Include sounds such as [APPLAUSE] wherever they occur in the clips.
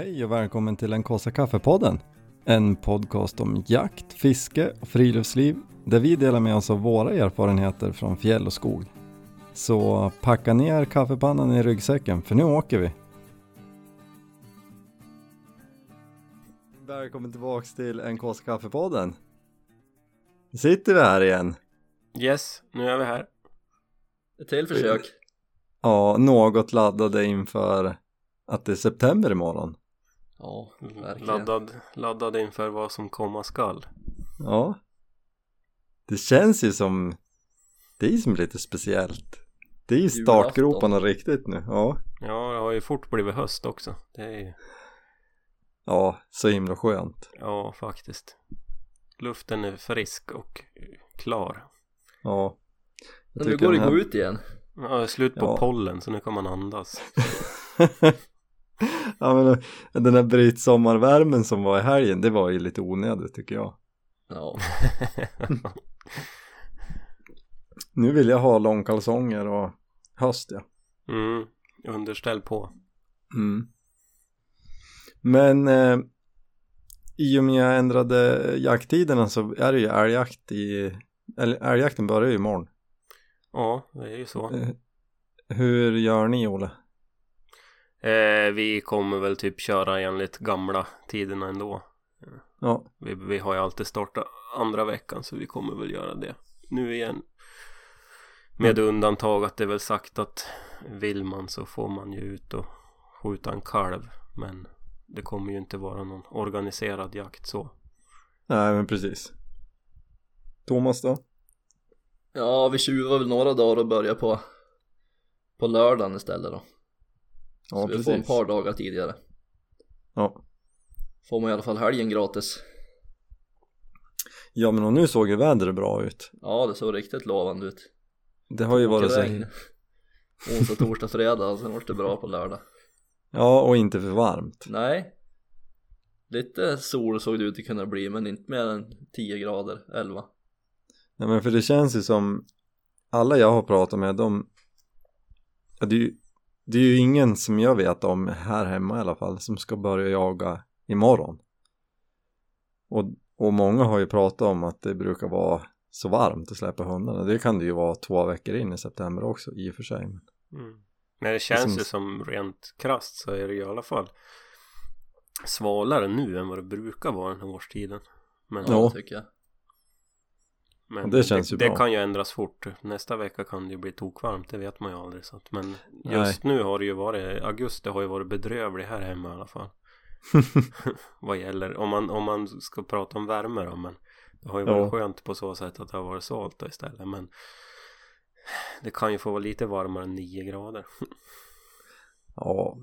Hej och välkommen till en Kåsa Kaffepodden. En podcast om jakt, fiske och friluftsliv där vi delar med oss av våra erfarenheter från fjäll och skog. Så packa ner kaffepannan i ryggsäcken för nu åker vi. Välkommen tillbaks till en Kåsa Kaffepodden. Nu sitter vi här igen. Yes, nu är vi här. Ett till försök. Ja, något laddade inför att det är september imorgon. Ja, verkligen. Mm, Laddad, laddad inför vad som komma skall. Ja. Det känns ju som, det är ju som lite speciellt. Det är ju startgroparna riktigt nu. Ja. Ja, det har ju fort blivit höst också. Det är ju, Ja, så himla skönt. ja faktiskt. Luften är frisk och klar. Ja. Men nu går det här- gå ut igen. Ja, det är slut på Ja. pollen så nu kan man andas. [LAUGHS] ja men den här brytsommarvärmen som var i helgen, det var ju lite onödigt tycker jag. Ja, [LAUGHS] Nu vill jag ha långkalsonger och höst ja. Mm, underställ på. Mm. Men eh, i och med jag ändrade jakttiderna så är det ju älgjakt i, eller älgjakten börjar ju imorgon. Ja, det är ju så. Eh, hur gör ni Olle? Eh, vi kommer väl typ köra enligt gamla tiderna ändå. Ja, Vi, vi har ju alltid startat andra veckan så vi kommer väl göra det nu igen. Med undantag att det är väl sagt att vill man så får man ju ut och skjuta en kalv. Men det kommer ju inte vara någon organiserad jakt så. nej men precis. Thomas då? ja vi tjuvar väl några dagar och börjar på på lördagen istället då. Ja så vi får en precis. par dagar tidigare. Ja. Får man i alla fall helgen gratis. ja men och nu såg ju vädret bra ut. Ja, det såg riktigt lovande ut. Det har ju varit så. Onsdag, torsdag, fredag och sen vart det bra på lördag. Ja och inte för varmt. Nej. Lite sol såg det ut att kunna bli men inte mer än 10 grader, 11. Nej men för det känns ju som alla jag har pratat med de ja, det, är ju, det är ju ingen som jag vet om här hemma i alla fall som ska börja jaga imorgon och, och många har ju pratat om att det brukar vara så varmt att släppa hundarna det kan det ju vara två veckor in i september också i och för sig men, Mm. Men det känns som- ju som rent krasst så är det ju i alla fall svalare nu än vad det brukar vara den här årstiden. Men, Ja, Ja. tycker jag. Men det känns det, ju det bra. kan ju ändras fort. Nästa vecka kan det ju bli tokvarmt, det vet man ju aldrig. Så att, men Nej. just nu har det ju varit, augusti har ju varit bedrövlig här hemma i alla fall. [LAUGHS] [LAUGHS] vad gäller, om man, om man ska prata om värme då men det har ju varit Ja. skönt på så sätt att det har varit svalt då istället men det kan ju få vara lite varmare än 9 grader ja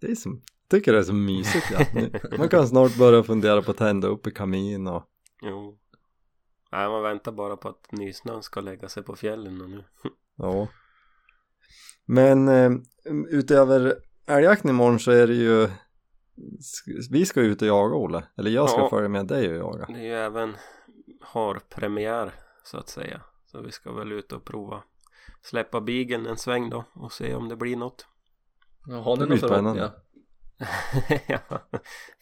det är som tycker det är så mysigt ja. [LAUGHS] Man kan snart börja fundera på att tända upp i kamin och Jo Nej man väntar bara på att nysnön ska lägga sig på fjällen och nu [LAUGHS] Ja. Men eh, utöver älgjakten imorgon så är det ju vi ska ut och jaga Olle, eller jag ska Ja. följa med dig och jaga. Det är ju även har premiär så att säga Så vi ska väl ut och prova Släppa bigen en sväng då och se om det blir något Ja, har ni några förhoppningar? [LAUGHS] ja.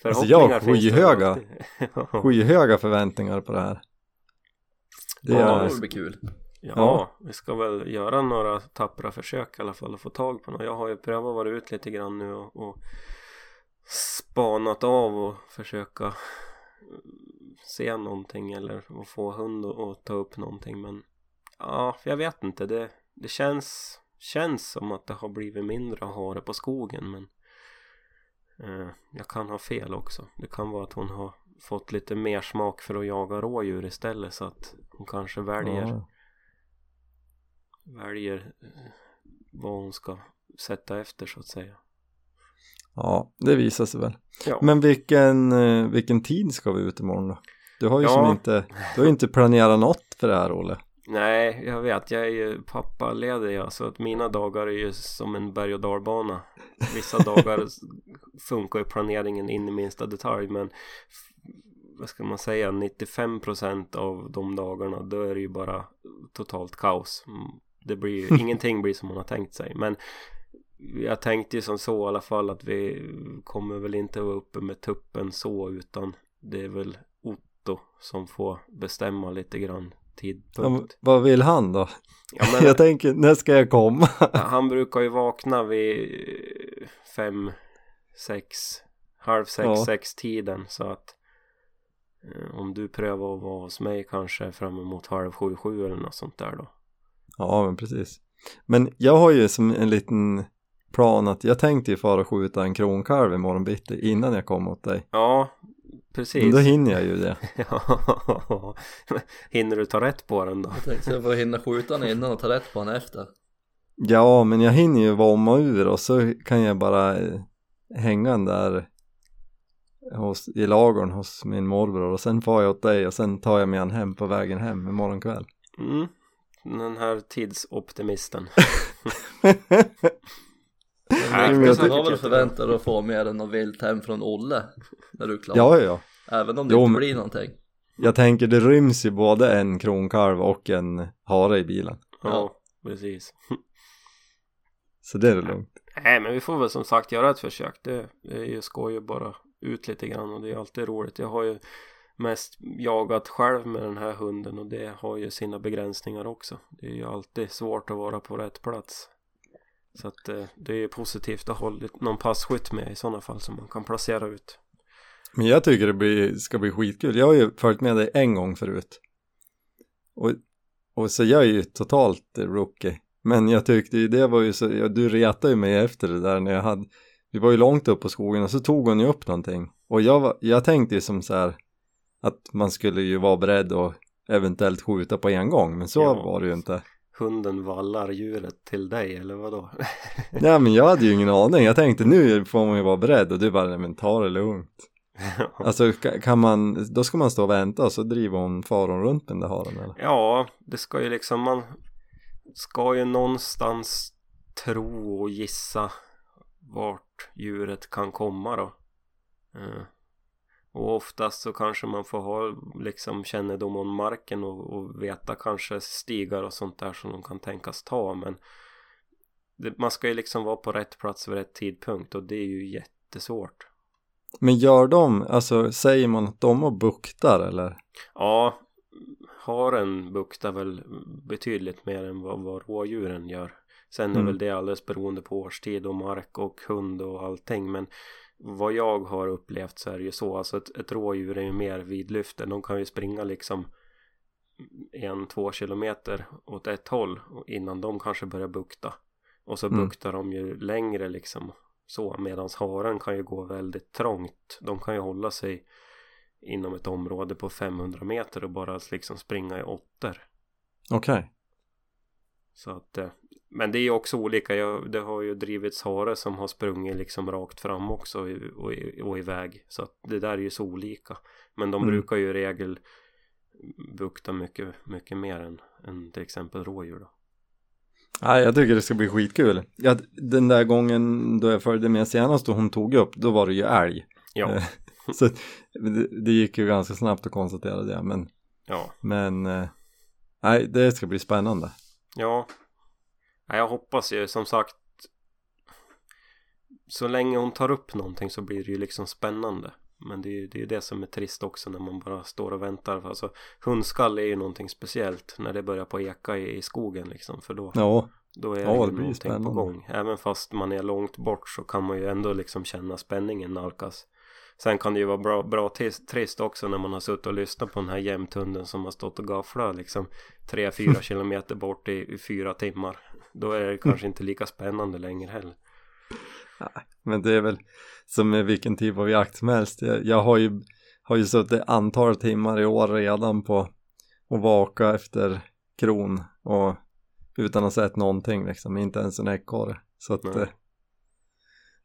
Alltså, jag har Förhoppningar skyhöga. [LAUGHS] Skyhöga förväntningar på det här. Det Ja, är, det blir kul. ja, Ja. vi ska väl göra några tappra försök i alla fall att få tag på något Jag har ju prövat vara ut lite grann nu och, och spanat av och försöka mm, se någonting eller att få hund och, och ta upp någonting men ja, jag vet inte det, det känns känns som att det har blivit mindre att ha det på skogen men eh, jag kan ha fel också det kan vara att hon har fått lite mer smak för att jaga rådjur istället så att hon kanske väljer ja. väljer eh, vad hon ska sätta efter så att säga ja, det visar sig väl. ja, Men vilken, eh, vilken tid ska vi ut imorgon då? Du har ju Ja. som inte, du har inte planerat något för det här Olle. Nej jag vet. Jag är ju pappaledig ja, så att mina dagar är ju som en berg och dalbana. Vissa [LAUGHS] dagar funkar ju planeringen in i minsta detalj men vad ska man säga? 95% av de dagarna då är det ju bara totalt kaos. Mm, det blir ju, [LAUGHS] ingenting blir som man har tänkt sig. Men jag tänkte ju som så i alla fall att vi kommer väl inte vara uppe med tuppen så utan det är väl Otto som får bestämma lite grann tidpunkt. Ja, vad vill han då? Ja, men, [LAUGHS] jag tänker, när ska jag komma? han brukar ju vakna vid fem, sex, halv sex, Ja. sex tiden så att eh, om du prövar att vara hos mig kanske fram emot halv sju, sju eller något sånt där då. Ja men precis Men jag har ju som en liten plan att jag tänkte ju fara och skjuta en kronkalv imorgon bitti innan jag kom åt dig Ja, Men precis. då hinner jag ju det [LAUGHS] Ja, hinner du ta rätt på den då? Jag tänkte jag får hinna skjuta den innan och ta rätt på den efter Ja men jag hinner ju vomma ur och så kan jag bara eh, hänga den där hos, i lagorn hos min morbror och sen far jag åt dig och sen tar jag mig han hem på vägen hem imorgon kväll Mm. Den här tidsoptimisten. [LAUGHS] [LAUGHS] Jag har väl förväntat dig att få mer än något vilt hem från Olle när du är klar ja ja Även om det Jo, inte blir någonting jag tänker det ryms ju både en kronkalv och en hare i bilen Ja, Ja. precis. så det är lugnt Nej, men vi får väl som sagt göra ett försök. Det, det är ju skoj att bara ut lite grann och det är alltid roligt. Jag har ju mest jagat själv med den här hunden och det har ju sina begränsningar också. Det är ju alltid svårt att vara på rätt plats. Så att eh, det är positivt att ha någon passkytt med i sådana fall som man kan placera ut. Men jag tycker det blir, ska bli skitkul. Jag har ju följt med dig en gång förut. Och, och så jag är ju totalt rookie. Men jag tyckte ju det var ju så, ja, du retade ju mig efter det där när jag hade, vi var ju långt upp på skogen och så tog hon ju upp någonting. Och jag, var, jag tänkte ju som så här att man skulle ju vara beredd att eventuellt skjuta på en gång. Men så Ja. var det ju inte. Hunden vallar djuret till dig eller vadå? [LAUGHS] Nej men jag hade ju ingen aning. Jag tänkte nu får man ju vara beredd och du bara, nej men ta det lugnt. [LAUGHS] Alltså ka- kan man, då ska man stå och vänta och så driver hon faron runt den där haren eller? Ja, det ska ju liksom man ska ju någonstans tro och gissa vart djuret kan komma då. Eh, Och oftast så kanske man får ha liksom kännedom om marken och, och veta kanske stigar och sånt där som de kan tänkas ta men det, man ska ju liksom vara på rätt plats vid rätt tidpunkt och det är ju jättesvårt. Men gör de, alltså säger man att de och buktar eller? Ja, haren buktar väl betydligt mer än vad, vad rådjuren gör. Sen är Mm. väl det alldeles beroende på årstid och mark och hund och allting. Men vad jag har upplevt så är det ju så. Alltså ett, ett rådjur är ju mer vidlyfter. De kan ju springa liksom en, två kilometer åt ett håll innan de kanske börjar bukta. Och så Mm. buktar de ju längre liksom så. Medan haren kan ju gå väldigt trångt. De kan ju hålla sig inom ett område på 500 meter och bara liksom springa i åttor. Okej. Så att, eh, men det är ju också olika. Jag, det har ju drivits hare som har sprungit liksom rakt fram också och, och, och iväg. Så att det där är ju så olika. Men de Mm. brukar ju i regel bukta mycket, mycket mer än, än till exempel rådjur då. Nej jag tycker det ska bli skitkul. Ja, den där gången då jag följde med senast och hon tog upp, då var det ju älg. Ja, Eh, [LAUGHS] Så det, det gick ju ganska snabbt att konstatera det men, ja, men eh, nej det ska bli spännande. ja. Ja, Jag hoppas ju som sagt så länge hon tar upp någonting så blir det ju liksom spännande. Men det är ju det, är det som är trist också när man bara står och väntar. Alltså hundskall är ju någonting speciellt när det börjar på eka i, i skogen liksom. För då, Ja, då är Ja, det ju någonting spännande. på gång. Även fast man är långt bort så kan man ju ändå liksom känna spänningen nalkas. Sen kan det ju vara bra, bra trist också när man har suttit och lyssnat på den här jämthunden som har stått och gafflat liksom 3-4 [LAUGHS] kilometer bort i, i fyra timmar. Då är det kanske inte lika spännande längre heller. men det är väl som med vilken typ av jakt som helst. Jag, jag har ju, har ju suttit antal timmar i år redan på att vaka efter kron och utan att ha sett någonting liksom, inte ens en ekorre. Så att Nej. eh,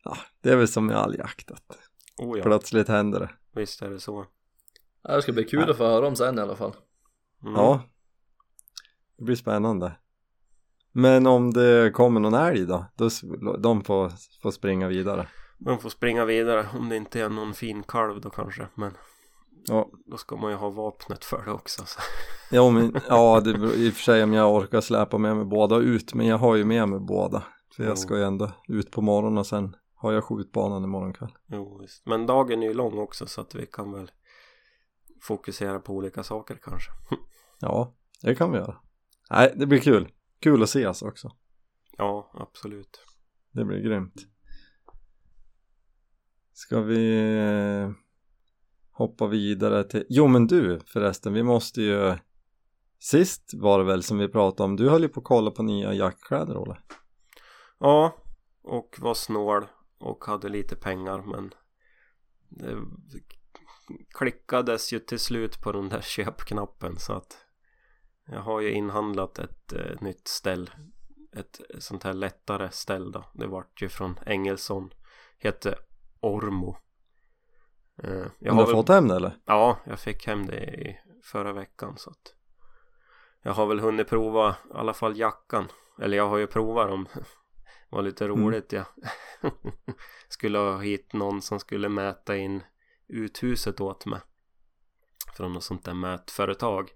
ja, det är väl som med all jakt att Oh ja, plötsligt händer det. visst är det så. Ja, Det ska bli kul att få höra om sen i alla fall Mm. Ja, det blir spännande. Men om det kommer någon älg då, då de får, får springa vidare. Man får springa vidare om det inte är någon fin kalv då kanske. Men Ja, då ska man ju ha vapnet för det också. Så. ja, men, ja det i och för sig om jag orkar släpa med mig båda ut, men jag har ju med mig båda. För jag ska ju ändå ut på morgonen och sen har jag skjutbanan imorgon kväll. Jo, visst. Men dagen är ju lång också så att vi kan väl fokusera på olika saker kanske. Ja, det kan vi göra. Nej, det blir kul. Kul att ses också. Ja, absolut. Det blir grymt. Ska vi eh, hoppa vidare till... Jo men du förresten, vi måste ju... Sist var det väl som vi pratade om, du höll ju på att kolla på nya jackkläder Olle. Ja, och var snål och hade lite pengar men det klickades ju till slut på den där köpknappen så att jag har ju inhandlat ett eh, nytt ställ. Ett sånt här lättare ställ då. Det vart ju från Engelsson. Heter Ormo. Eh, jag har du väl- fått hem det eller? Ja, jag fick hem det i förra veckan så att jag har väl hunnit prova i alla fall jackan. Eller jag har ju provat dem. Det [LAUGHS] var lite Mm. roligt ja. [LAUGHS] Skulle ha hit någon som skulle mäta in uthuset åt mig. Från något sånt där mätföretag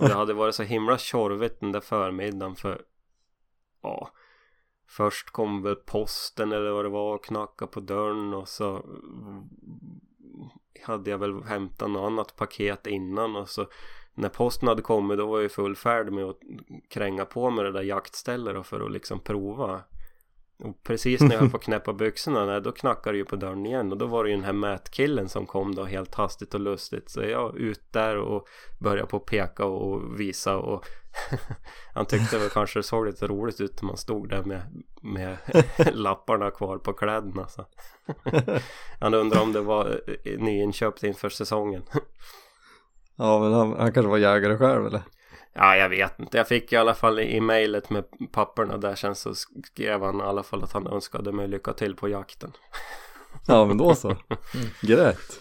och det hade varit så himla tjorvigt den där förmiddagen för ja först kom väl posten eller vad det var och knackade på dörren och så hade jag väl hämtat något annat paket innan och så när posten hade kommit då var jag i full färd med att kränga på med det där jaktstället för att liksom prova och precis när jag höll på att knäppa byxorna nej, då knackade det ju på dörren igen och då var det ju den här mätkillen som kom då helt hastigt och lustigt så jag ut där och började på att peka och visa och [LAUGHS] han tyckte väl kanske det såg lite roligt ut när man stod där med, med [LAUGHS] lapparna kvar på kläderna så. [LAUGHS] han undrade om det var eh, nyinköpt inför säsongen Ja men han, han kanske var jägare själv eller? Ja, jag vet inte. Jag fick i alla fall i mejlet med papperna där sen så skrev han i alla fall att han önskade mig lycka till på jakten. Ja men då så. Grät.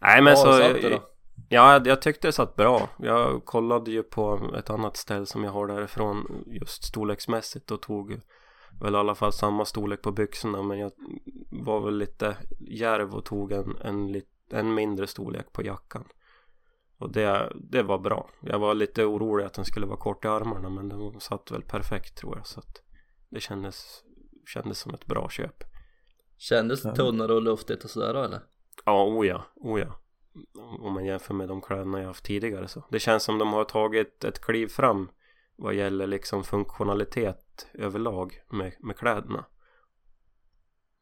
Nej men Ja, så... då? Ja, jag tyckte det satt bra. Jag kollade ju på ett annat ställe som jag har därifrån just storleksmässigt och tog väl i alla fall samma storlek på byxorna men jag var väl lite järv och tog en, en, en mindre storlek på jackan. Och det, det var bra. Jag var lite orolig att den skulle vara kort i armarna men den satt väl perfekt tror jag så att det kändes, kändes som ett bra köp. Kändes det tunnare och luftigt och sådär då eller? Ja, oh ja, oh ja. Om man jämför med de kläderna jag haft tidigare så. Det känns som de har tagit ett kliv fram vad gäller liksom funktionalitet överlag med, med kläderna.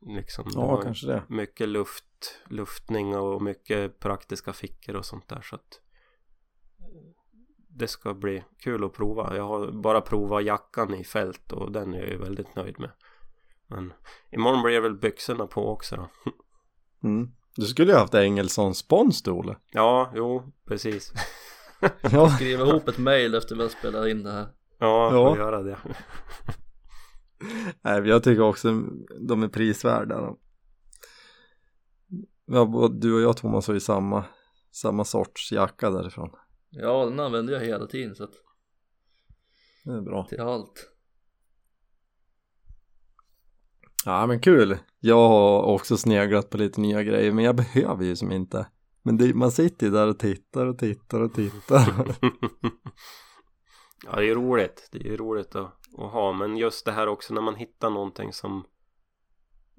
Liksom, Ja kanske det. mycket luft, luftning och mycket praktiska fickor och sånt där så att det ska bli kul att prova. Jag har bara provat jackan i fält och den är jag ju väldigt nöjd med. Men imorgon blir det väl byxorna på också då. [LAUGHS] Mm. Du skulle ju haft Engelsson spons du Olle. Ja, jo, precis. [LAUGHS] Ja. Skriv ihop ett mail efter vi har spelat in det här Ja, Ja. får göra det. [LAUGHS] Nej, jag tycker också de är prisvärda. de. Ja, både du och jag Thomas har ju samma, samma sorts jacka därifrån. Ja den använder jag hela tiden så att Det är bra. till allt Ja men kul. Jag har också sneglat på lite nya grejer men jag behöver ju som inte. Men det, man sitter ju där och tittar och tittar och tittar. [LAUGHS] ja, det är roligt. Det är roligt att, att ha. Men just det här också när man hittar någonting som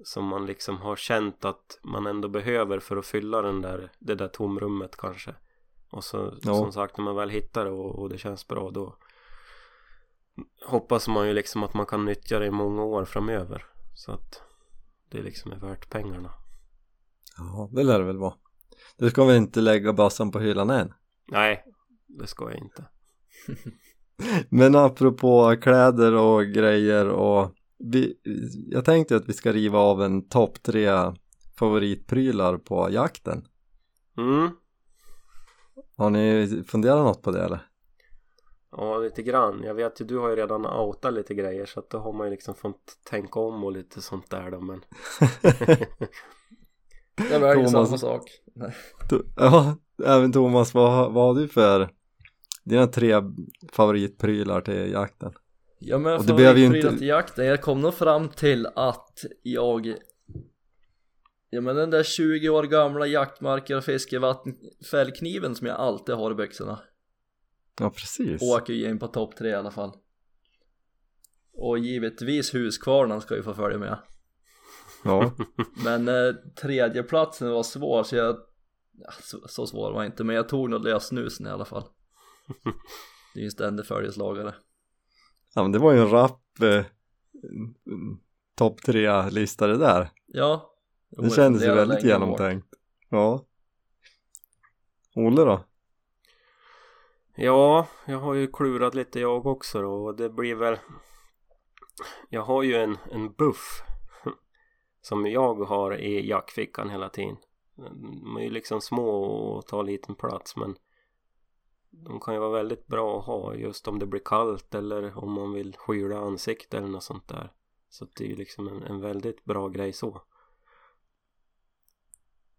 som man liksom har känt att man ändå behöver för att fylla den där, det där tomrummet kanske. Och så Ja. som sagt när man väl hittar det och, och det känns bra då hoppas man ju liksom att man kan nyttja det i många år framöver. Så att det liksom är värt pengarna. ja det lär det väl vara. Du ska väl inte lägga bassan på hyllan än? Nej, det ska jag inte. [LAUGHS] Men apropå kläder och grejer och vi, jag tänkte att vi ska riva av en topp tre favoritprylar på jakten. Mm. Har ni funderat något på det eller? Ja, lite grann. Jag vet ju, du har ju redan outat lite grejer så att då har man ju liksom fått tänka om och lite sånt där då men [LAUGHS] Jag väljer Thomas. samma sak Ja, även Thomas, vad, har- vad har du för dina tre favoritprylar till jakten? Ja men det ju favoritprylar inte- till jakten, jag kom nog fram till att jag Ja men den där 20 år gamla jaktmarker och fiskevattenfällkniven som jag alltid har i byxorna. Ja, precis. Åker ju in på topp tre i alla fall. Och givetvis Huskvarnan ska ju få följa med. Ja, [LAUGHS] Men eh, tredjeplatsen var svår så jag ja, så, så svår var inte men jag tog nog lösnusen i alla fall. [LAUGHS] Det är ju en ständig följeslagare. Ja men det var ju en rapp eh, topp tre lista det där. Ja Det kändes ju väldigt genomtänkt. Ja. Olle då? Ja, jag har ju klurat lite jag också då och det blir väl Jag har ju en, en buff [LAUGHS] Som jag har i jackfickan hela tiden De är ju liksom små och tar liten plats men De kan ju vara väldigt bra att ha just om det blir kallt eller om man vill skyla ansiktet eller något sånt där Så det är ju liksom en, en väldigt bra grej så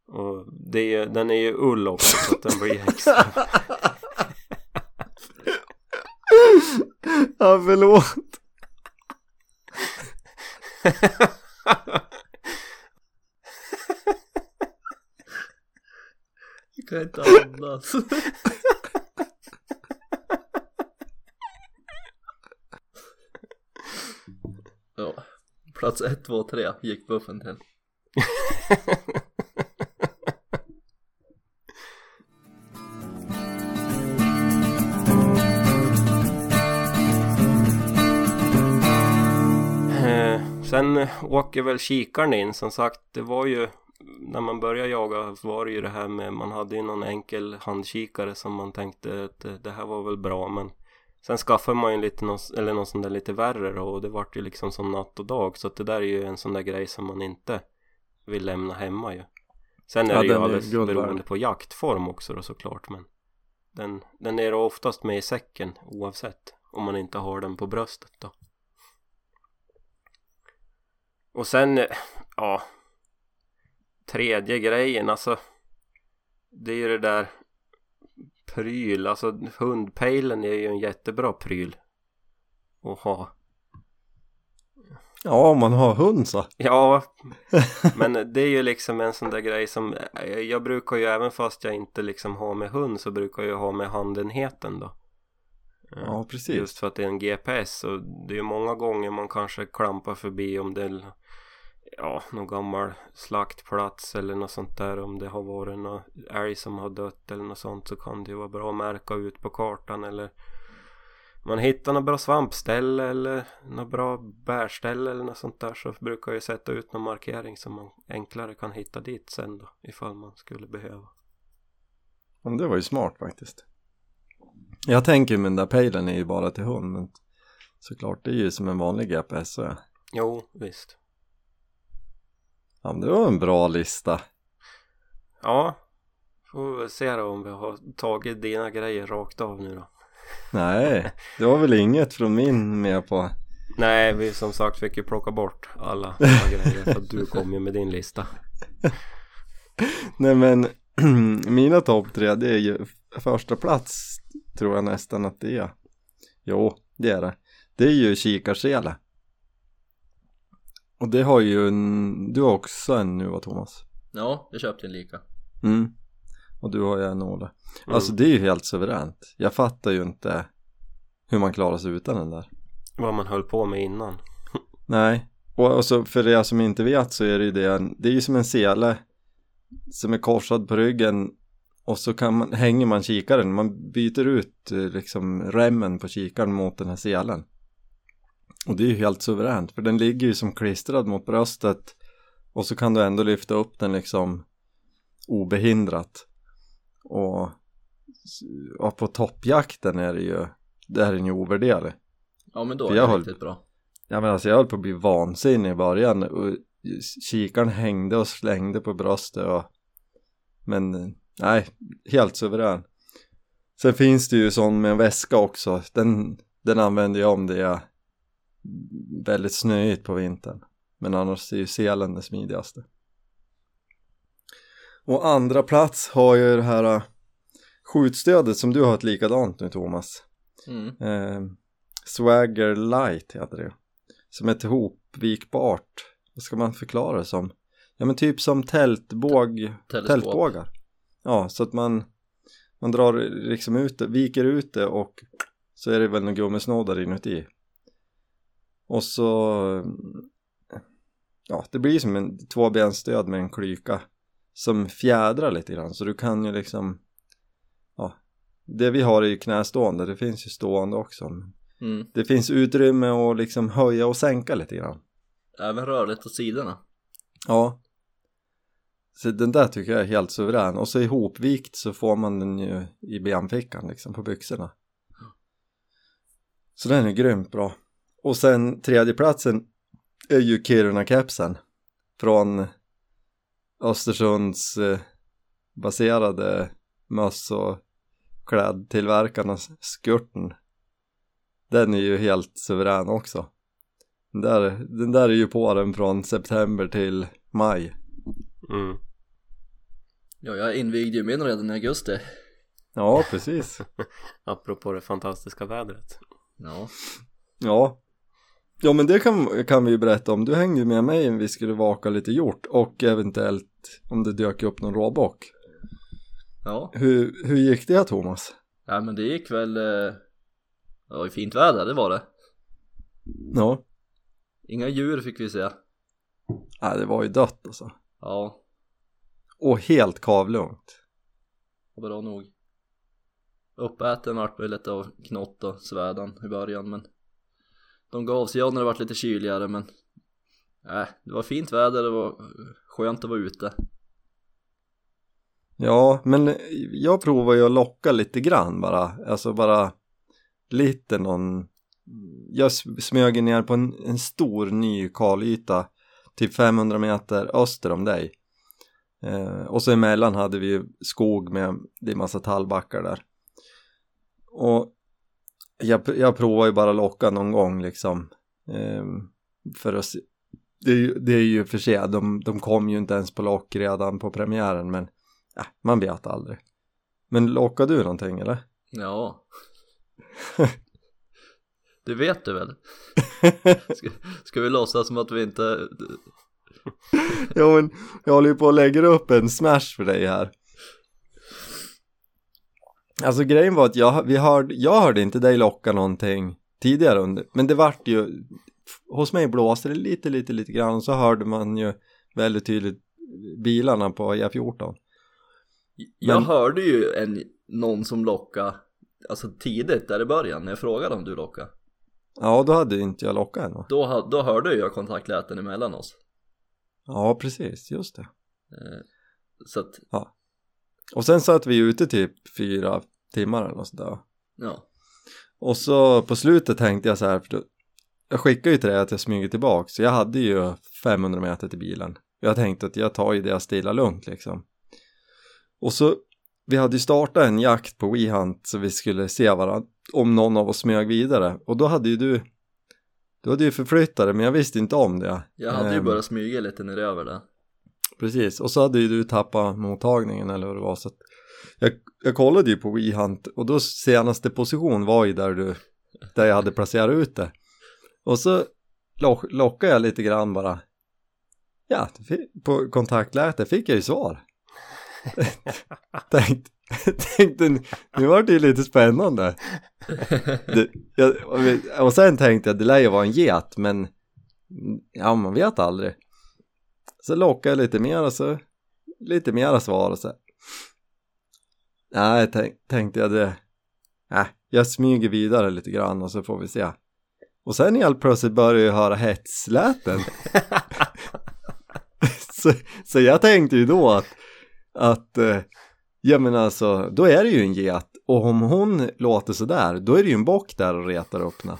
och det är, den är ju ull också så att den blir extra [LAUGHS] Ja förlåt. Jag kan inte andas. Ja, plats 1, 2, 3 gick buffen till [LAUGHS] åker väl kikaren in. Som sagt det var ju när man började jaga var det ju det här med man hade ju någon enkel handkikare som man tänkte att det- det här var väl bra men sen skaffade man ju lite någon, eller någon sån där lite värre då och det vart ju liksom som natt och dag. Så att det där är ju en sån där grej som man inte vill lämna hemma ju. Sen är Ja, det ju alldeles beroende på jaktform också då såklart men den, den är då oftast med i säcken oavsett om man inte har den på bröstet då och sen, eh, ja Tredje grejen, alltså Det är ju det där Pryl, alltså hundpejlen är ju en jättebra pryl Att ha. Ja om man har hund så. Ja Men det är ju liksom en sån där grej som eh, Jag brukar ju även fast jag inte liksom har med hund så brukar jag ha med handenheten då Ja precis. Just för att det är en GPS och det är ju många gånger man kanske klampar förbi om det är ja, någon gammal slaktplats eller något sånt där om det har varit någon älg som har dött eller något sånt så kan det ju vara bra att märka ut på kartan eller man hittar något bra svampställe eller något bra bärställe eller något sånt där så brukar jag sätta ut någon markering så man enklare kan hitta dit sen då ifall man skulle behöva. Det var ju smart faktiskt. Jag tänker men där pejlen är ju bara till hund men såklart det är ju som en vanlig GPS så. Jo, visst. ja men det var en bra lista. Ja, får vi se då om vi har tagit dina grejer rakt av nu då. Nej, det var väl inget från min med på. Nej, vi som sagt fick ju plocka bort alla, alla grejer för att du kom ju med din lista. [LAUGHS] Nej men [CLEARS THROAT] mina topp tre det är ju första plats tror jag nästan att det är. Jo, det är det. Det är ju kikarsele. Och det har ju en, du har också en nu va Thomas? Ja, jag köpte en lika Mm. Och du har ju en Olle. Mm. Alltså det är ju helt suveränt. Jag fattar ju inte hur man klarar sig utan den där. Vad man höll på med innan. [LAUGHS] Nej. Och, och så för er som inte vet så är det ju det, det är ju som en sele som är korsad på ryggen och så kan man, hänger man kikaren, man byter ut eh, liksom remmen på kikaren mot den här selen. Och det är ju helt suveränt för den ligger ju som klistrad mot bröstet och så kan du ändå lyfta upp den liksom obehindrat. Och, och på toppjakten är det ju, där är den ju ovärderlig. Ja men då är det höll- riktigt bra Ja men alltså jag höll på att bli vansinnig i början och kikaren hängde och slängde på bröstet och men nej, helt suverän. Sen finns det ju sån med en väska också, den, den använder jag om det är väldigt snöigt på vintern. Men annars är ju selen det smidigaste. Och andra plats har ju det här äh, skjutstödet som du har ett likadant nu Thomas. mm. Eh, Swagger Light heter det Som ett hopvikbart Vad ska man förklara det som? Ja men typ som tältbåg. Tältbågar Ja så att man Man drar liksom ut det, viker ut det och Så är det väl några gummisnoddar inuti. Och så ja det blir som en tvåbensstöd med en klyka som fjädrar lite grann. Så du kan ju liksom ja det vi har är ju knästående det finns ju stående också. Mm. det finns utrymme att liksom höja och sänka lite grann. Även rörligt åt sidorna. Ja så den där tycker jag är helt suverän. Och så ihopvikt så får man den ju i benfickan liksom på byxorna. Så den är grymt bra. Och sen tredjeplatsen är ju Kiruna-kepsen. Från Östersunds eh, baserade möss och klädtillverkarnas skurten. Den är ju helt suverän också. Den där, den där är ju på den från september till maj. Mm. Ja, jag invigde ju min redan i augusti. Ja precis. [LAUGHS] Apropå det fantastiska vädret. Ja, ja. Ja men det kan, kan vi ju berätta om. Du hängde ju med mig vi skulle vaka lite hjort och eventuellt om det dök upp någon råbock. Ja, hur, hur gick det Thomas? ja men det gick väl eh, Det var ju fint väder, det var det. Ja. Inga djur fick vi se. Nej, det var ju dött alltså. Ja, och helt kavlugnt. Bra nog. Uppäten vart väl lite av knott och svädan i början men De gav sig. Av när det vart lite kyligare men Nej, det var fint väder, det var skönt att vara ute. Ja, men jag provar ju att locka lite grann bara, alltså bara lite någon Jag smög ner på en, en stor ny kalyta typ 500 meter öster om dig eh, och så emellan hade vi ju skog med, det är massa tallbackar där och jag, jag provar ju bara locka någon gång liksom eh, för att se, det är ju, det är ju för sig, de, de kom ju inte ens på lock redan på premiären men ja, man vet aldrig men lockar du någonting eller? Ja Det vet du väl? [LAUGHS] Ska, ska vi låtsas som att vi inte ja men jag håller ju på att lägga upp en smash för dig här. Alltså grejen var att jag, vi hörde, jag hörde inte dig locka någonting tidigare under, men det vart ju hos mig blåste det lite, lite, lite grann och så hörde man ju väldigt tydligt bilarna på E14 Jag Men- hörde ju en, någon som lockade Alltså tidigt där i början när jag frågade om du lockade. Ja, då hade inte jag lockat än va? Då, då hörde jag kontaktläten emellan oss Ja, precis, just det eh, Så att, Och sen satt vi ute typ fyra timmar eller något sådär ja Och så på slutet tänkte jag så här, för jag skickade ju till dig att jag smyger tillbaka så jag hade ju 500 meter till bilen. Jag tänkte att jag tar ju det stilla lugnt liksom. Och så, vi hade ju startat en jakt på WeHunt så vi skulle se varandra, om någon av oss smög vidare. Och då hade ju du, du hade ju förflyttat dig men jag visste inte om det. Jag hade ju Ehm, börjat smyga lite när det över där. Precis, och så hade ju du tappat mottagningen eller vad det var så att jag, jag kollade ju på WeHunt och då senaste position var ju där du där jag hade placerat ut det. Och så lock, lockade jag lite grann bara. Ja, på kontaktlätet fick jag ju svar. [LAUGHS] Tänkte, [LAUGHS] tänkte nu var det ju lite spännande. Det, jag, och och sen tänkte jag det lär ju vara en get men ja man vet aldrig. Så lockade jag lite mer och så lite mera svar och så nej tänk, tänkte jag det nej jag smyger vidare lite grann och så får vi se. Och sen helt plötsligt började jag höra hetsläten. [LAUGHS] Så, så jag tänkte ju då att att eh, ja men alltså då är det ju en get. Och om hon låter sådär då är det ju en bock där och retar öppna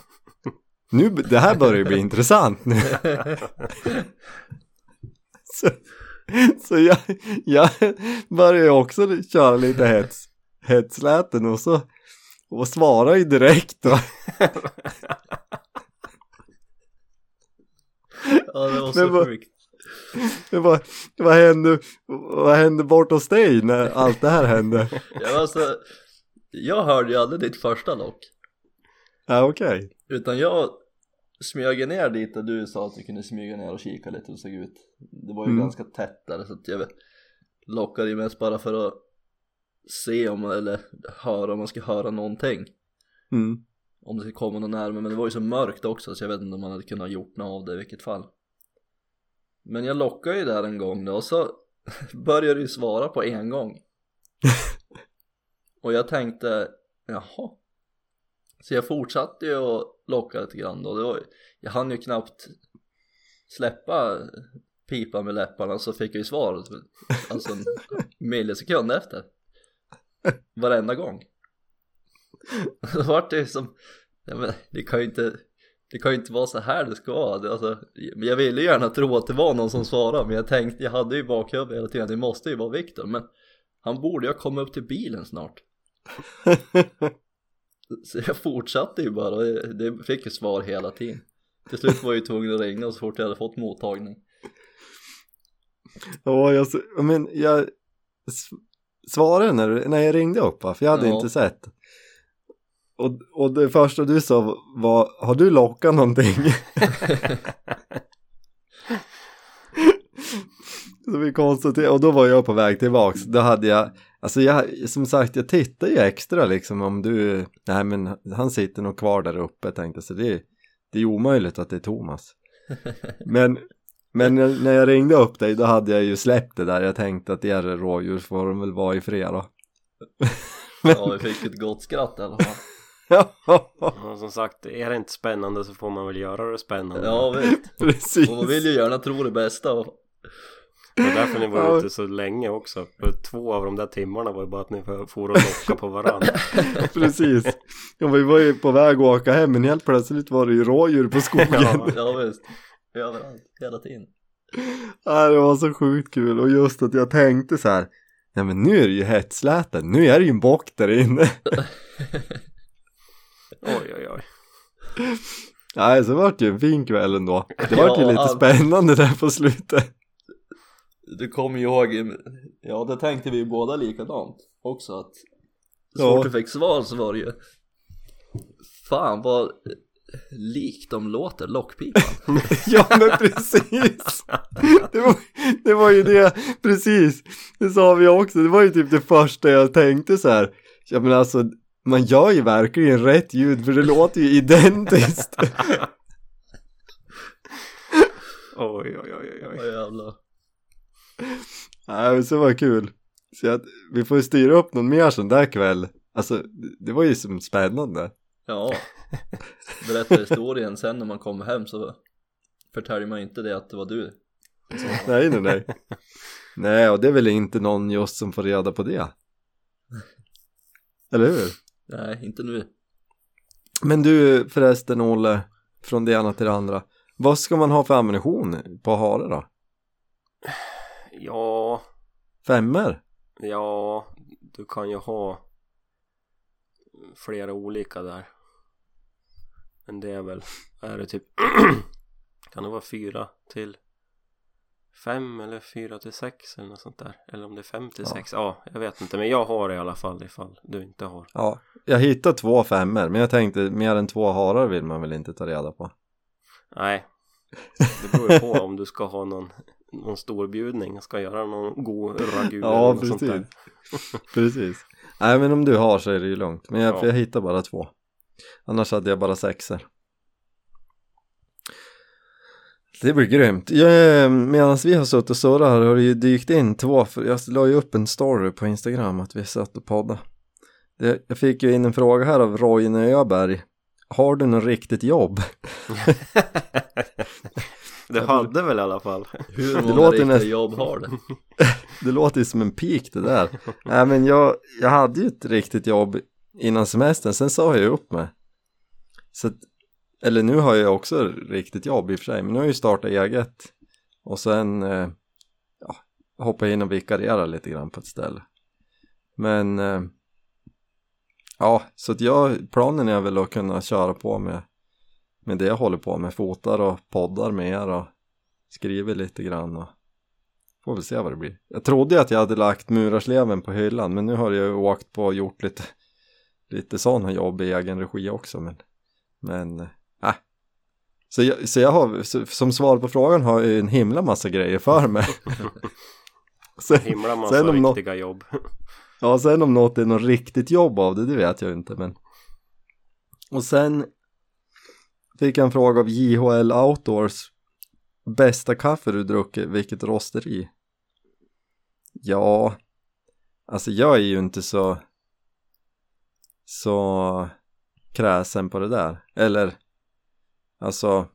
nu, det här börjar ju bli intressant nu. [LAUGHS] Så, så jag, jag började ju också köra lite hets, hetsläten och så och svarar ju direkt då. [LAUGHS] Ja det var så sjukt [LAUGHS] Var, vad hände, vad hände bort hos dig när allt det här hände? [LAUGHS] Jag var så Jag hörde ju aldrig ditt första lock Ja okej. Utan jag smög ner dit där du sa att du kunde smyga ner och kika lite hur det såg ut Det var ju Mm. ganska tätt där så att jag lockade ju mest bara för att se om eller höra om man ska höra någonting Mm. om det skulle komma någon närmare men det var ju så mörkt också så jag vet inte om man hade kunnat gjort något av det i vilket fall men jag lockade ju där en gång då och så [LAUGHS] började du svara på en gång. [LAUGHS] Och jag tänkte jaha. Så jag fortsatte ju att locka lite grann då. Det var, jag hann ju knappt släppa pipa med läpparna så fick jag ju svar alltså en [LAUGHS] millisekund efter. Varenda gång. Då vart det ju som ja, men det kan ju inte det kan ju inte vara så här det ska vara alltså, jag ville ju gärna tro att det var någon som svarade men jag tänkte, jag hade ju bakhuvudet hela tiden det måste ju vara Viktor men han borde ju ha kommit upp till bilen snart [LAUGHS] så jag fortsatte ju bara och det, fick ju svar hela tiden till slut var jag ju tvungen att ringa så fort jag hade fått mottagning Ja, jag, men jag svarade när, när jag ringde upp va? för jag hade Ja. inte sett. Och, och det första du sa var, har du lockat någonting? [LAUGHS] Så vi konstaterade, och då var jag på väg tillbaks, då hade jag, alltså jag, som sagt jag tittar ju extra liksom om du, nej men han sitter nog kvar där uppe tänkte jag, så det, är- det är omöjligt att det är Thomas. [LAUGHS] Men, men när när jag ringde upp dig då hade jag ju släppt det där, jag tänkte att er rådjur får de väl vara i fred då. ja vi fick ett gott skratt i alla fall Och som sagt, är det inte spännande så får man väl göra det spännande ja visst [LAUGHS] Precis. och man vill ju gärna tro det bästa och Det var därför ni var Ja. ute så länge också För två av de där timmarna var ju bara att ni for och locka på varandra [LAUGHS] Precis. Ja, vi var ju på väg att åka hem men helt plötsligt var det ju rådjur på skogen. Ja. ja visst överallt hela tiden [LAUGHS] Ja, det var så sjukt kul och just att jag tänkte så här. Nej men nu är det ju hetsläten, nu är det ju en bock där inne. Oj oj oj Nej, så vart det ju en fin kväll ändå. Det vart ju Ja, lite allt. spännande där på slutet. Du kommer ju ihåg, ja det tänkte vi ju båda likadant också att så Ja. fort du fick svar så var det ju Fan vad likt de låter lockpipan [LAUGHS] ja men precis. Det var, det var ju det, precis. Det sa vi också, det var ju typ det första jag tänkte så här. Ja men alltså, man gör ju verkligen rätt ljud för det låter ju identiskt. [LAUGHS] Oj oj oj oj Vad oj jävla Nej men så var det kul. Så att vi får styra upp någon mer sån där kväll. Alltså det var ju som spännande. Ja [LAUGHS] Berätta historien sen när man kommer hem så förtäljer man inte det att det var du Nej nej nej. Nej och det är väl inte någon just som får reda på det. Eller hur? Nej inte nu Men du förresten Olle, från det ena till det andra. Vad ska man ha för ammunition på hare då? Ja, Femmer? ja Du kan ju ha Flera olika där Men det är väl Är det typ [CLEARS THROAT] Kan det vara fyra till Fem eller fyra till sex eller något sånt där Eller om det är fem till sex Ja, jag vet inte men jag har det i alla fall ifall du inte har Ja, jag hittade två femmer men jag tänkte mer än två harar vill man väl inte ta reda på. Nej [LAUGHS] Det beror ju på om du ska ha någon Någon stor bjudning Ska göra någon god ragu eller Ja, något sånt precis. där [LAUGHS] Precis. Nej men om du har så är det ju lugnt. Men jag, Ja. jag hittade bara två. Annars hade jag bara sexer. Det blir grymt. Medan vi har suttit och surrat här har det ju dykt in två, för jag la ju upp en story på Instagram att vi satt och poddade. Det, jag fick ju in en fråga här av Roine Öberg. Har du något riktigt jobb? [LAUGHS] Du hade väl i alla fall Hur Det många låter riktiga näst- jobb har du? [LAUGHS] Det låter ju som en pik det där. Nej men jag, jag hade ju ett riktigt jobb innan semestern, sen sa jag upp mig. Så att, eller nu har jag också riktigt jobb i och för sig, men nu har jag ju startat eget. Och sen eh, ja, hoppa in och vikariera lite grann på ett ställe. Men eh, ja, så att jag, planen är väl att kunna köra på med, med det jag håller på med, fotar och poddar med er och skriver lite grann och Får väl se vad det blir. Jag trodde att jag hade lagt murarsleven på hyllan men nu har jag ju åkt på och gjort lite, lite sådana jobb i egen regi också men, men. Eh, så jag, så jag har, så, som svar på frågan har jag en himla massa grejer för mig. [LAUGHS] sen, Himla massa Sen om riktiga jobb [LAUGHS] ja, sen om något är något riktigt jobb av det, det vet jag inte men Och sen fick jag en fråga av JHL Outdoors Bästa kaffe du druckit, vilket rosteri? Ja, alltså jag är ju inte så så kräsen på det där. Eller, alltså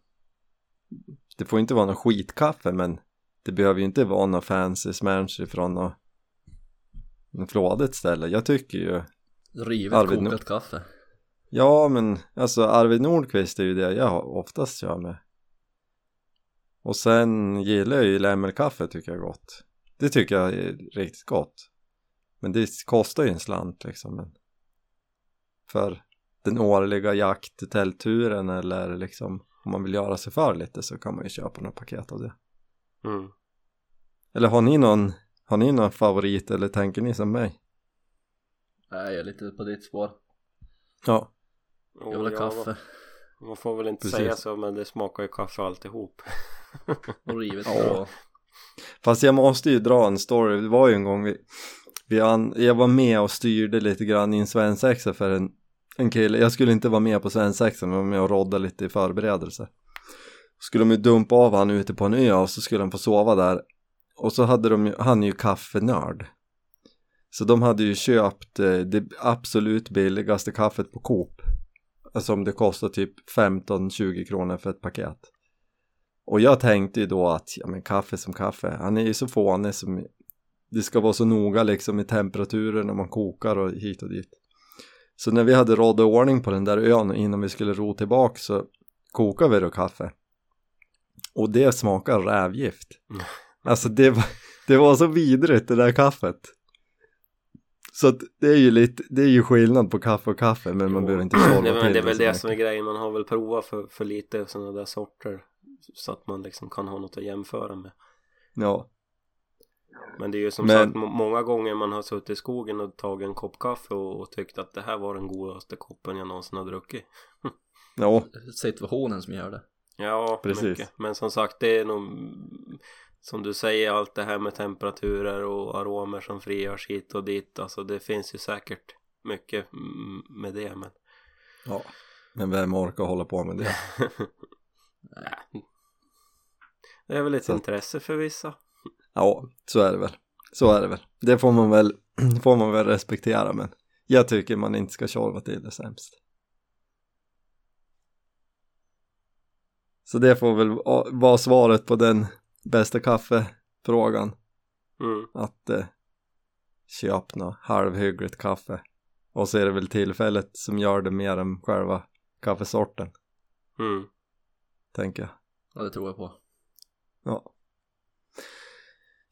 det får inte vara någon skitkaffe men det behöver ju inte vara någon fancy smash ifrån något en flådigt ställe. Jag tycker ju Rivet Arvid kokat Nord- kaffe. Ja men alltså Arvid Nordqvist är ju det jag oftast kör med. Och sen gillar jag ju lämmelkaffe tycker jag är gott. Det tycker jag är riktigt gott. Men det kostar ju en slant liksom. Men för den årliga jakttältturen eller liksom om man vill göra sig för lite så kan man ju köpa några paket av det. Mm. Eller har ni någon, har ni någon favorit eller tänker ni som mig? Nej, jag är lite på ditt spår. Ja, Jag vill ha ja, kaffe. Man får väl inte Precis. säga så men det smakar ju kaffe alltihop. [LAUGHS] Och rivet Ja. Fast jag måste ju dra en story, det var ju en gång vi, vi an, jag var med och styrde lite grann i en svensexa för en, en kille, jag skulle inte vara med på svensexan men var med och rodda lite i förberedelse. Skulle de ju dumpa av han ute på en ö och så skulle han få sova där och så hade de ju, han är ju kaffenörd. Så de hade ju köpt eh, det absolut billigaste kaffet på Coop. Alltså det kostar typ 15-20 kronor för ett paket. Och jag tänkte ju då att, ja men kaffe som kaffe, han är ju så fånig som det ska vara så noga liksom i temperaturen när man kokar och hit och dit. Så när vi hade råd och ordning på den där ön innan vi skulle ro tillbaka så kokade vi då kaffe. Och det smakar rävgift. Mm. Alltså det var, det var så vidrigt det där kaffet. Så att det är ju lite, det är ju skillnad på kaffe och kaffe men man Jo. behöver inte tjorva Nej, men till det är väl det som är grejen, man har väl provat för, för lite sådana där sorter så att man liksom kan ha något att jämföra med. Ja, Men det är ju som Men- sagt må- många gånger man har suttit i skogen och tagit en kopp kaffe och, och tyckt att det här var den godaste koppen jag någonsin har druckit. [LAUGHS] ja, Situationen som gör det. Ja, Precis. mycket. Men som sagt, det är nog som du säger, allt det här med temperaturer och aromer som frigörs hit och dit. Alltså det finns ju säkert mycket med det, men ja. Men vem orkar hålla på med det? [LAUGHS] Nej. det är väl ett Så- intresse för vissa. Ja, så är det väl. Så är det väl. Det får man väl, [CLEARS THROAT] får man väl respektera men jag tycker man inte ska tjorva till det sämst. Så det får väl va- vara svaret på den bästa kaffefrågan. Mm. Att eh, köp något halvhyggligt kaffe. Och så är det väl tillfället som gör det mer än själva kaffesorten, Mm. tänker jag. Ja, det tror jag på. Ja.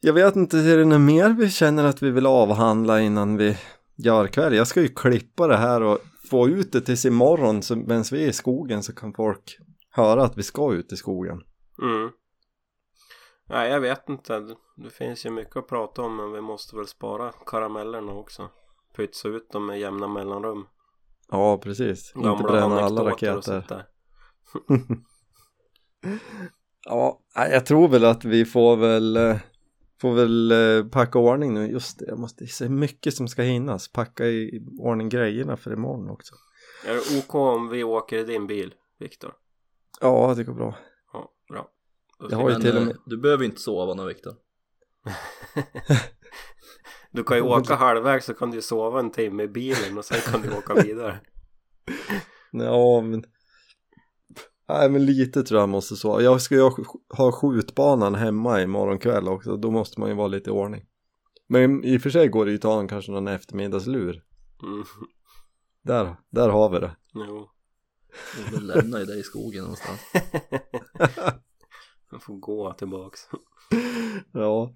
Jag vet inte, är det något mer vi känner att vi vill avhandla innan vi gör kväll? Jag ska ju klippa det här och få ut det tills imorgon så medan vi är i skogen så kan folk höra att vi ska ut i skogen. Mm. Nej, jag vet inte. Det finns ju mycket att prata om men vi måste väl spara karamellerna också. Pytsa ut dem med jämna mellanrum. Ja, precis. inte Gamla bränna alla raketer. [LAUGHS] Ja, jag tror väl att vi får väl eh, får väl eh, packa ordning nu. Just det, jag måste se mycket som ska hinnas. Packa i ordning grejerna för imorgon också. Är det OK om vi åker i din bil, Viktor? Ja, det går bra. Ja, bra. Jag har ju till och eh, med- du behöver inte sova nu Viktor. [LAUGHS] Du kan ju åka halvvägs så kan du ju sova en timme i bilen och sen kan du åka vidare. [LAUGHS] Ja, men... Nej, men lite tror jag måste så. Jag ska ju ha, skjutbanan hemma imorgon kväll också. Då måste man ju vara lite i ordning. Men i och för sig går det ju att ta en kanske någon eftermiddagslur. Mm. Där, där har vi det. Jo. Jag vill lämna ju dig i skogen någonstans. [LAUGHS] Jag får gå tillbaks. Ja.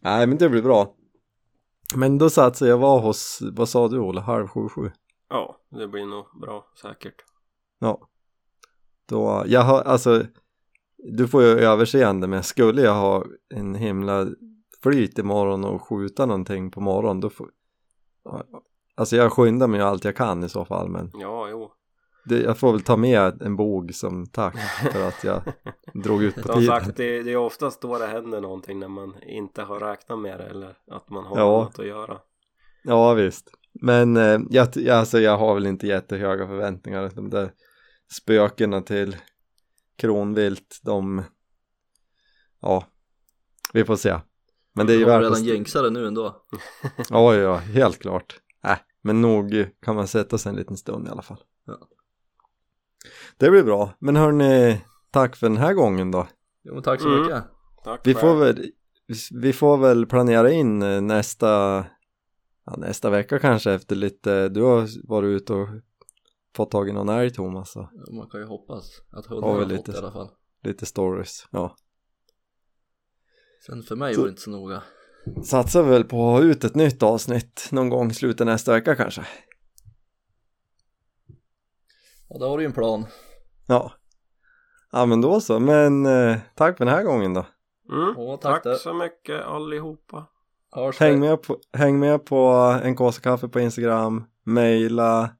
Nej, men det blir bra. Men då satsade jag var hos, vad sa du Ola, halv sju, sju? Ja, det blir nog bra säkert. Ja. Då, jag har, alltså, du får ju överseende men skulle jag ha en himla flyt imorgon och skjuta någonting på morgon då får, alltså jag skyndar mig allt jag kan i så fall men Ja, jo. det, jag får väl ta med en bog som tack för att jag [LAUGHS] drog ut på Som tiden. sagt, det, det är oftast då det händer någonting när man inte har räknat med det eller att man har Ja. annat att göra. Ja visst. Men eh, jag, alltså, jag har väl inte jättehöga förväntningar. De där spökena till kronvilt, de... Ja, vi får se. Men det är ju värt att... redan jinxade nu ändå. [LAUGHS] Ja, ja, helt klart. Äh, men nog kan man sätta sig en liten stund i alla fall. Ja. Det blir bra. Men hörni, tack för den här gången då. Jo men tack så Mm. mycket. Tack Vi får väl, vi får väl planera in eh, nästa, ja, nästa vecka kanske efter lite, du har varit ute och fått tag i någon älg Thomas så Ja, Man kan ju hoppas att Ja, hundarna har fått lite i alla fall. lite stories. Ja. Sen för mig Så- var det inte så noga. Satsar väl på att ha ut ett nytt avsnitt någon gång i slutet nästa vecka kanske. Ja då har du ju en plan. Ja. Ja men då så, men eh, tack för den här gången då. Mm. Ja, tack Tack så mycket allihopa. Hörs Häng vi. med på, häng med på en kaffe kaffe på Instagram, mejla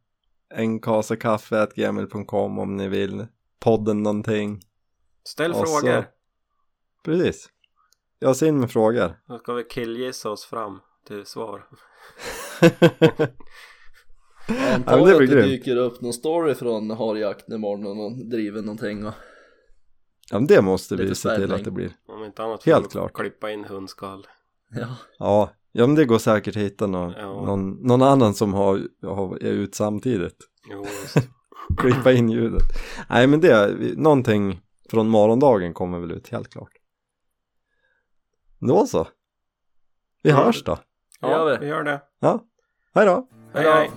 enkasakaffe.gmail.com om ni vill, podden någonting. Ställ Och så- frågor. Precis. Jag ser in med frågor. [LAUGHS] Då ska vi killgissa oss fram till svar. [LAUGHS] Ja, antar men det att det grymt. dyker upp någon story från harjakten imorgon och någon driver någonting och Ja men det måste vi se till att det blir. Om inte annat Helt får vi klart. klippa in hundskall. ja. Ja, ja men det går säkert att hitta någon, Ja. någon, någon annan som har, har, är ut samtidigt. Jo. [LAUGHS] Klippa in ljudet. Nej men det, någonting från morgondagen kommer väl ut helt klart. Då så. Vi hörs då. Ja, vi. gör det. Ja, hej då. Hej Hej då. hej.